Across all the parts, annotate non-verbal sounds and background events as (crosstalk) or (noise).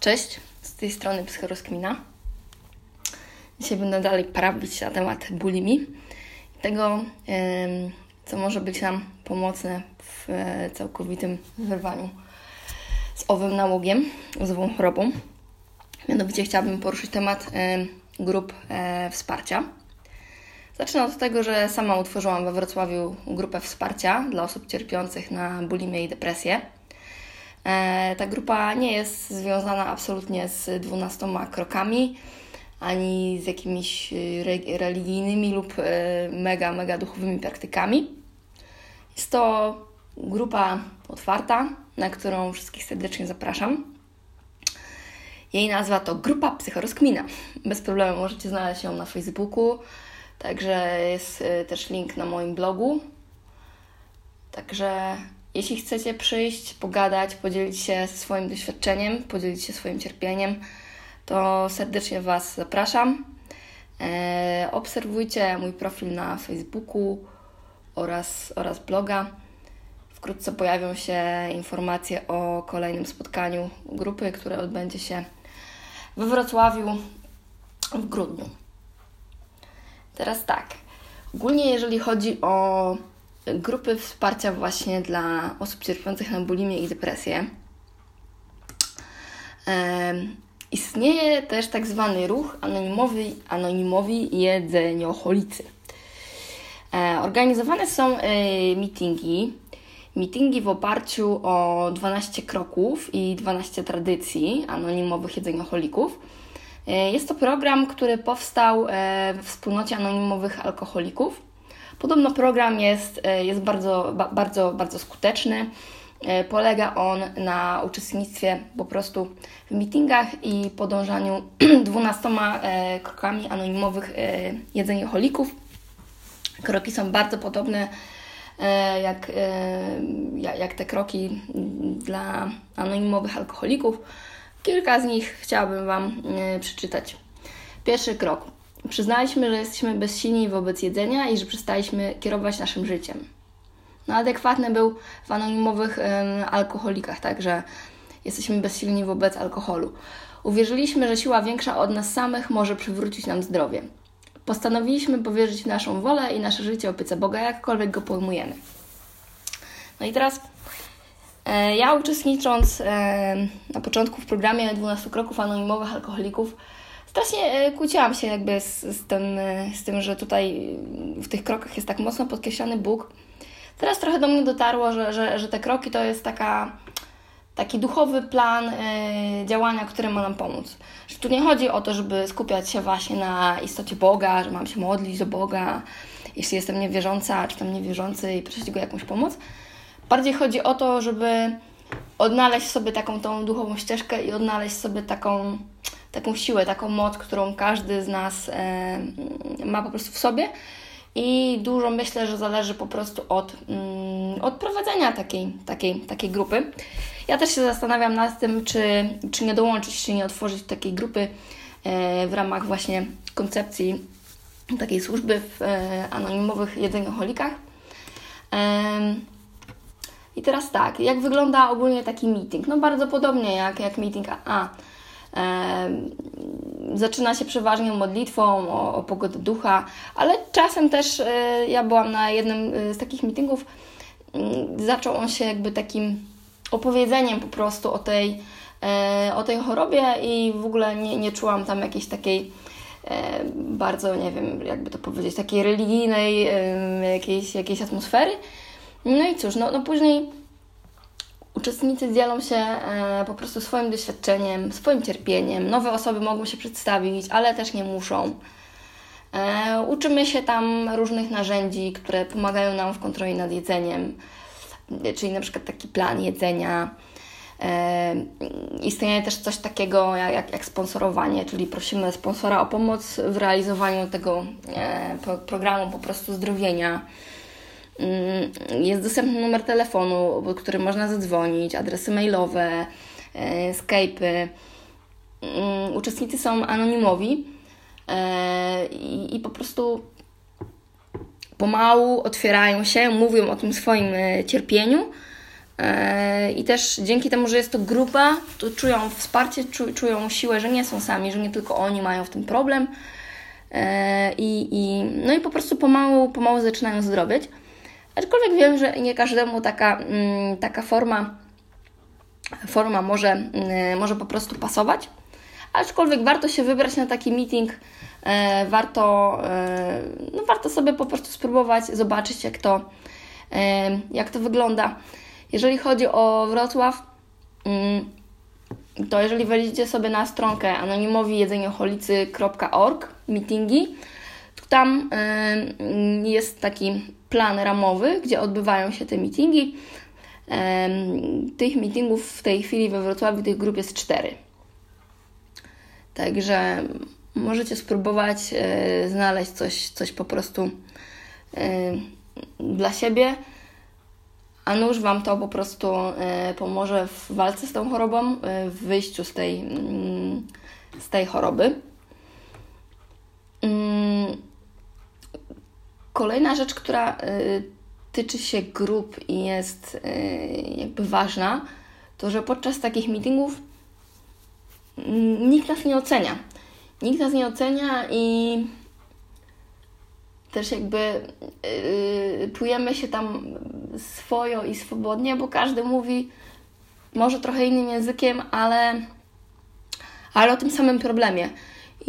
Cześć, z tej strony Psychorozkmina. Dzisiaj będę dalej prawić na temat bulimii i tego, co może być nam pomocne w e, całkowitym wyrwaniu z owym nałogiem, z ową chorobą. Mianowicie chciałabym poruszyć temat grup e, wsparcia. Zacznę od tego, że sama utworzyłam we Wrocławiu grupę wsparcia dla osób cierpiących na bulimię i depresję. E, ta grupa nie jest związana absolutnie z dwunastoma krokami, ani z jakimiś e, religijnymi lub e, mega, mega duchowymi praktykami. Jest to grupa otwarta, na którą wszystkich serdecznie zapraszam. Jej nazwa to Grupa Psychorozkmina. Bez problemu możecie znaleźć ją na Facebooku, także jest też link na moim blogu. Także jeśli chcecie przyjść, pogadać, podzielić się swoim doświadczeniem, podzielić się swoim cierpieniem, to serdecznie Was zapraszam. E, obserwujcie mój profil na Facebooku oraz, oraz bloga. Wkrótce pojawią się informacje o kolejnym spotkaniu grupy, które odbędzie się we Wrocławiu w grudniu. Teraz tak. Ogólnie, jeżeli chodzi o grupy wsparcia właśnie dla osób cierpiących na bulimię i depresję. Istnieje też tak zwany ruch anonimowy, anonimowi jedzenioholicy. E, organizowane są e, meetingi, meetingi w oparciu o 12 kroków i 12 tradycji anonimowych jedzenioholików. E, jest to program, który powstał w wspólnocie anonimowych alkoholików Podobno program jest, e, jest bardzo, bardzo, bardzo skuteczny. E, polega on na uczestnictwie po prostu w meetingach i podążaniu (clears throat) dwunastoma e, krokami anonimowych jedzenioholików. Kroki są bardzo podobne jak, jak te kroki dla anonimowych alkoholików. Kilka z nich chciałabym Wam przeczytać. Pierwszy krok. Przyznaliśmy, że jesteśmy bezsilni wobec jedzenia i że przestaliśmy kierować naszym życiem. No, adekwatny był w anonimowych ym, alkoholikach, także jesteśmy bezsilni wobec alkoholu. Uwierzyliśmy, że siła większa od nas samych może przywrócić nam zdrowie. Postanowiliśmy powierzyć naszą wolę i nasze życie opiece Boga, jakkolwiek go pojmujemy. No i teraz e, ja uczestnicząc e, na początku w programie 12 kroków anonimowych alkoholików, strasznie e, kłóciłam się jakby z, z, tym, e, z tym, że tutaj w tych krokach jest tak mocno podkreślany Bóg. Teraz trochę do mnie dotarło, że, że, że te kroki to jest taka, taki duchowy plan y, działania, który ma nam pomóc. Że tu nie chodzi o to, żeby skupiać się właśnie na istocie Boga, że mam się modlić do Boga, jeśli jestem niewierząca, czy tam niewierzący i prosić Go jakąś pomoc. Bardziej chodzi o to, żeby odnaleźć sobie taką tą duchową ścieżkę i odnaleźć sobie taką taką siłę, taką moc, którą każdy z nas ma po prostu w sobie. I dużo myślę, że zależy po prostu od, mm, od prowadzenia takiej, takiej, takiej grupy. Ja też się zastanawiam nad tym, czy, czy nie dołączyć, czy nie otworzyć takiej grupy e, w ramach właśnie koncepcji takiej służby w e, anonimowych jedzenioholikach. I teraz tak, jak wygląda ogólnie taki meeting? No bardzo podobnie jak, jak meeting zaczyna się przeważnie modlitwą o, o pogodę ducha, ale czasem też e, ja byłam na jednym e, z takich meetingów, mm, zaczął on się jakby takim opowiedzeniem po prostu o tej, e, o tej chorobie i w ogóle nie, nie czułam tam jakiejś takiej bardzo, nie wiem, jakby to powiedzieć, takiej religijnej jakiejś, jakiejś atmosfery. No i cóż, no, no później Uczestnicy dzielą się e, po prostu swoim doświadczeniem, swoim cierpieniem. Nowe osoby mogą się przedstawić, ale też nie muszą. E, uczymy się tam różnych narzędzi, które pomagają nam w kontroli nad jedzeniem, czyli na przykład taki plan jedzenia. E, istnieje też coś takiego jak, jak sponsorowanie, czyli prosimy sponsora o pomoc w realizowaniu tego programu po prostu zdrowienia. Mm, jest dostępny numer telefonu, pod który można zadzwonić, adresy mailowe, e, Skype'y. Mm, uczestnicy są anonimowi e, i po prostu pomału otwierają się, mówią o tym swoim e, cierpieniu I też dzięki temu, że jest to grupa, to czują wsparcie, czują siłę, że nie są sami, że nie tylko oni mają w tym problem. I, i, no i po prostu pomału, pomału zaczynają zdrowieć. Aczkolwiek wiem, że nie każdemu taka, mm, taka forma, forma może, mm, może po prostu pasować. Aczkolwiek warto się wybrać na taki meeting, e, warto, no warto sobie po prostu spróbować, zobaczyć jak to, jak to wygląda. Jeżeli chodzi o Wrocław, mm, to jeżeli wejdziecie sobie na stronkę anonimowijedzenioholicy.org meetingi, to tam jest taki plan ramowy, gdzie odbywają się te meetingi. Tych meetingów w tej chwili we Wrocławiu, tych grup jest cztery. Także możecie spróbować e, znaleźć coś, coś po prostu e, dla siebie a nóż Wam to po prostu pomoże w walce z tą chorobą, w wyjściu z tej, mm, z tej choroby. Kolejna rzecz, która e, tyczy się grup i jest jakby ważna, to że podczas takich meetingów mm, nikt nas nie ocenia. Nikt nas nie ocenia i też jakby yy, czujemy się tam swojo i swobodnie, bo każdy mówi może trochę innym językiem, ale, ale o tym samym problemie.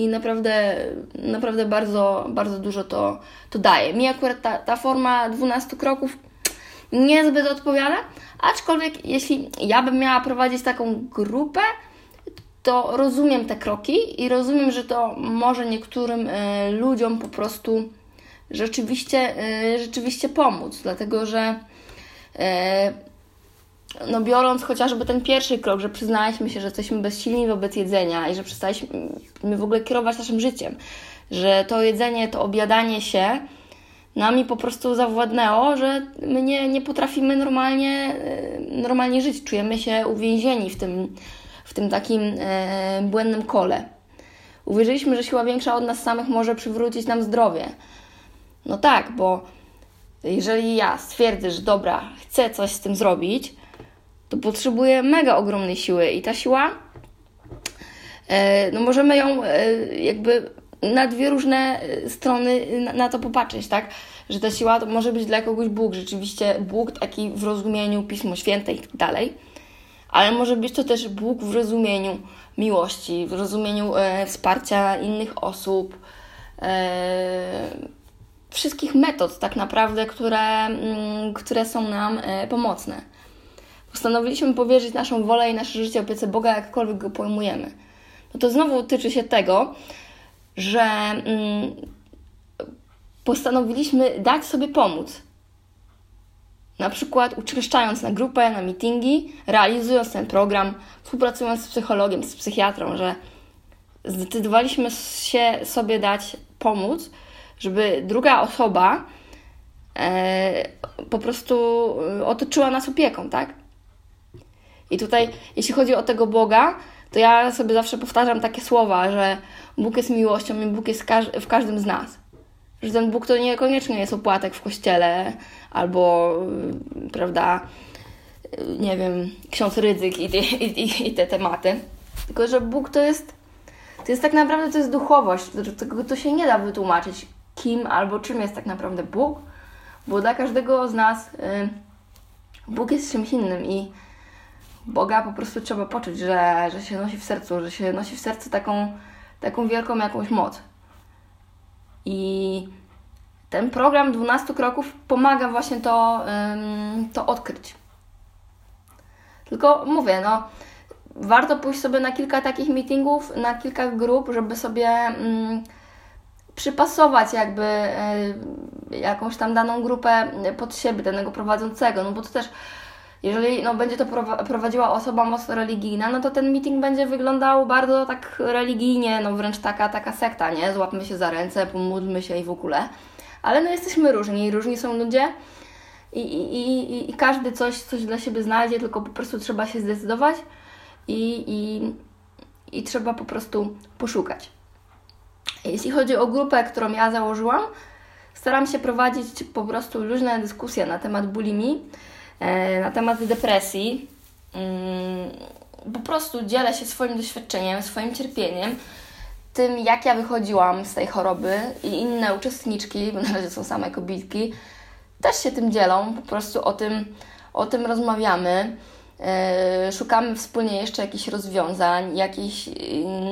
I naprawdę, naprawdę bardzo, bardzo dużo to, to daje. Mi akurat ta, ta forma 12 kroków niezbyt odpowiada, aczkolwiek jeśli ja bym miała prowadzić taką grupę, to rozumiem te kroki i rozumiem, że to może niektórym y, ludziom po prostu rzeczywiście, y, rzeczywiście pomóc, dlatego że y, no biorąc chociażby ten pierwszy krok, że przyznaliśmy się, że jesteśmy bezsilni wobec jedzenia i że przestaliśmy w ogóle kierować naszym życiem, że to jedzenie, to obiadanie się nami po prostu zawładnęło, że my nie, nie potrafimy normalnie, y, normalnie żyć. Czujemy się uwięzieni w tym, w tym takim e, błędnym kole. Uwierzyliśmy, że siła większa od nas samych może przywrócić nam zdrowie. No tak, bo jeżeli ja stwierdzę, że dobra, chcę coś z tym zrobić, to potrzebuję mega ogromnej siły i ta siła, e, no możemy ją e, jakby na dwie różne e, strony na, to popatrzeć, tak? Że ta siła to może być dla kogoś Bóg, rzeczywiście Bóg taki w rozumieniu Pismo Święte i tak dalej, ale może być to też Bóg w rozumieniu miłości, w rozumieniu wsparcia innych osób, wszystkich metod tak naprawdę, które, mm, które są nam pomocne. Postanowiliśmy powierzyć naszą wolę i nasze życie opiece Boga, jakkolwiek go pojmujemy. No to znowu tyczy się tego, że mm, postanowiliśmy dać sobie pomóc. Na przykład uczęszczając na grupę, na meetingi, realizując ten program, współpracując z psychologiem, z psychiatrą, że zdecydowaliśmy się sobie dać pomóc, żeby druga osoba e, po prostu e, otoczyła nas opieką, tak? I tutaj, jeśli chodzi o tego Boga, to ja sobie zawsze powtarzam takie słowa, że Bóg jest miłością i Bóg jest w każdym z nas. Że ten Bóg to niekoniecznie jest opłatek w kościele albo, e, prawda, nie wiem, ksiądz Rydzyk i, i, i te tematy. Tylko, że Bóg to jest, to jest tak naprawdę to jest duchowość. Tego to się nie da wytłumaczyć kim albo czym jest tak naprawdę Bóg, bo dla każdego z nas y, Bóg jest czymś innym i Boga po prostu trzeba poczuć, że, że się nosi w sercu, że się nosi w sercu taką, taką wielką jakąś moc. I ten program 12 kroków pomaga właśnie to, to odkryć. Tylko mówię, no, warto pójść sobie na kilka takich meetingów, na kilka grup, żeby sobie przypasować jakby e, jakąś tam daną grupę pod siebie, danego prowadzącego, no bo to też jeżeli no, będzie to prowadziła osoba mocno religijna, no to ten meeting będzie wyglądał bardzo tak religijnie, no wręcz taka, taka sekta, nie? Złapmy się za ręce, pomódlmy się i w ogóle. Ale no jesteśmy różni, różni są ludzie i, i, i, i każdy coś, coś dla siebie znajdzie, tylko po prostu trzeba się zdecydować i, i, i trzeba po prostu poszukać. Jeśli chodzi o grupę, którą ja założyłam, staram się prowadzić po prostu luźne dyskusje na temat bulimii. E, na temat depresji. Mm, po prostu dzielę się swoim doświadczeniem, swoim cierpieniem, tym jak ja wychodziłam z tej choroby i inne uczestniczki, bo na razie są same kobietki, też się tym dzielą, po prostu o tym, o tym rozmawiamy. E, szukamy wspólnie jeszcze jakichś rozwiązań, jakichś y,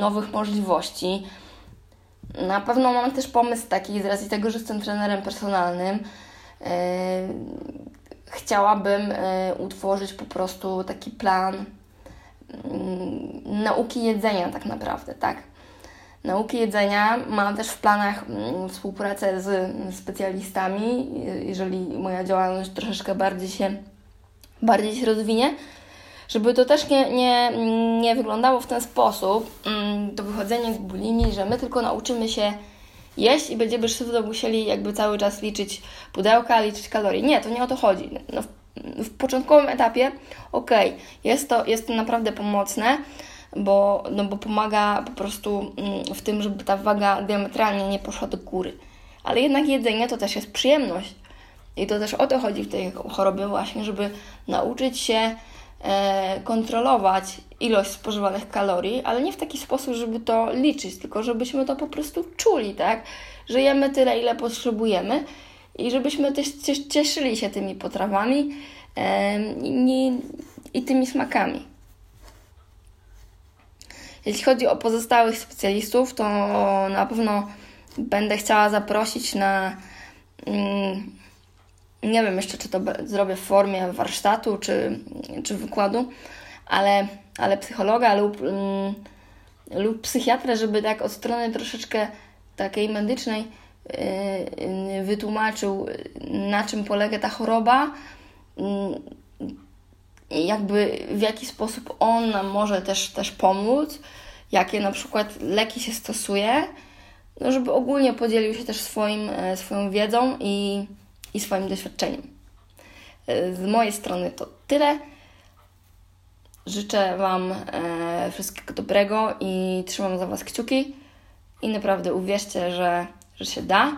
nowych możliwości. Na pewno mam też pomysł taki, z racji tego, że jestem trenerem personalnym, e, chciałabym e, utworzyć po prostu taki plan mm, nauki jedzenia tak naprawdę, tak. Nauki jedzenia mam też w planach mm, współpracę z specjalistami, jeżeli moja działalność troszeczkę bardziej się, bardziej się rozwinie, żeby to też nie, nie, nie wyglądało w ten sposób, mm, to wychodzenie z bulimii, że my tylko nauczymy się jeść i będziemy szybko musieli jakby cały czas liczyć pudełka, liczyć kalorie. Nie, to nie o to chodzi. No, w, początkowym etapie, okay, jest, to, jest to naprawdę pomocne, bo, no bo pomaga po prostu mm, w tym, żeby ta waga diametralnie nie poszła do góry. Ale jednak jedzenie to też jest przyjemność. I to też o to chodzi w tej chorobie właśnie, żeby nauczyć się kontrolować ilość spożywanych kalorii, ale nie w taki sposób, żeby to liczyć, tylko żebyśmy to po prostu czuli, tak? Że jemy tyle, ile potrzebujemy i żebyśmy też cieszyli się tymi potrawami e, i, i tymi smakami. Jeśli chodzi o pozostałych specjalistów, to na pewno będę chciała zaprosić na. Nie wiem jeszcze, czy to zrobię w formie warsztatu czy, czy wykładu, ale, ale psychologa lub, mm, lub psychiatrę, żeby tak od strony troszeczkę takiej medycznej yy, wytłumaczył, na czym polega ta choroba, yy, jakby w jaki sposób on nam może też, też pomóc, jakie na przykład leki się stosuje, no żeby ogólnie podzielił się też swoim, e, swoją wiedzą i, i swoim doświadczeniem. E, z mojej strony to tyle. Życzę Wam e, wszystkiego dobrego i trzymam za Was kciuki. I naprawdę uwierzcie, że, że się da.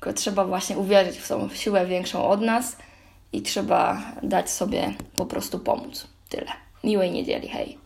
Tylko trzeba właśnie uwierzyć w tą siłę większą od nas i trzeba dać sobie po prostu pomóc. Tyle. Miłej niedzieli, hej.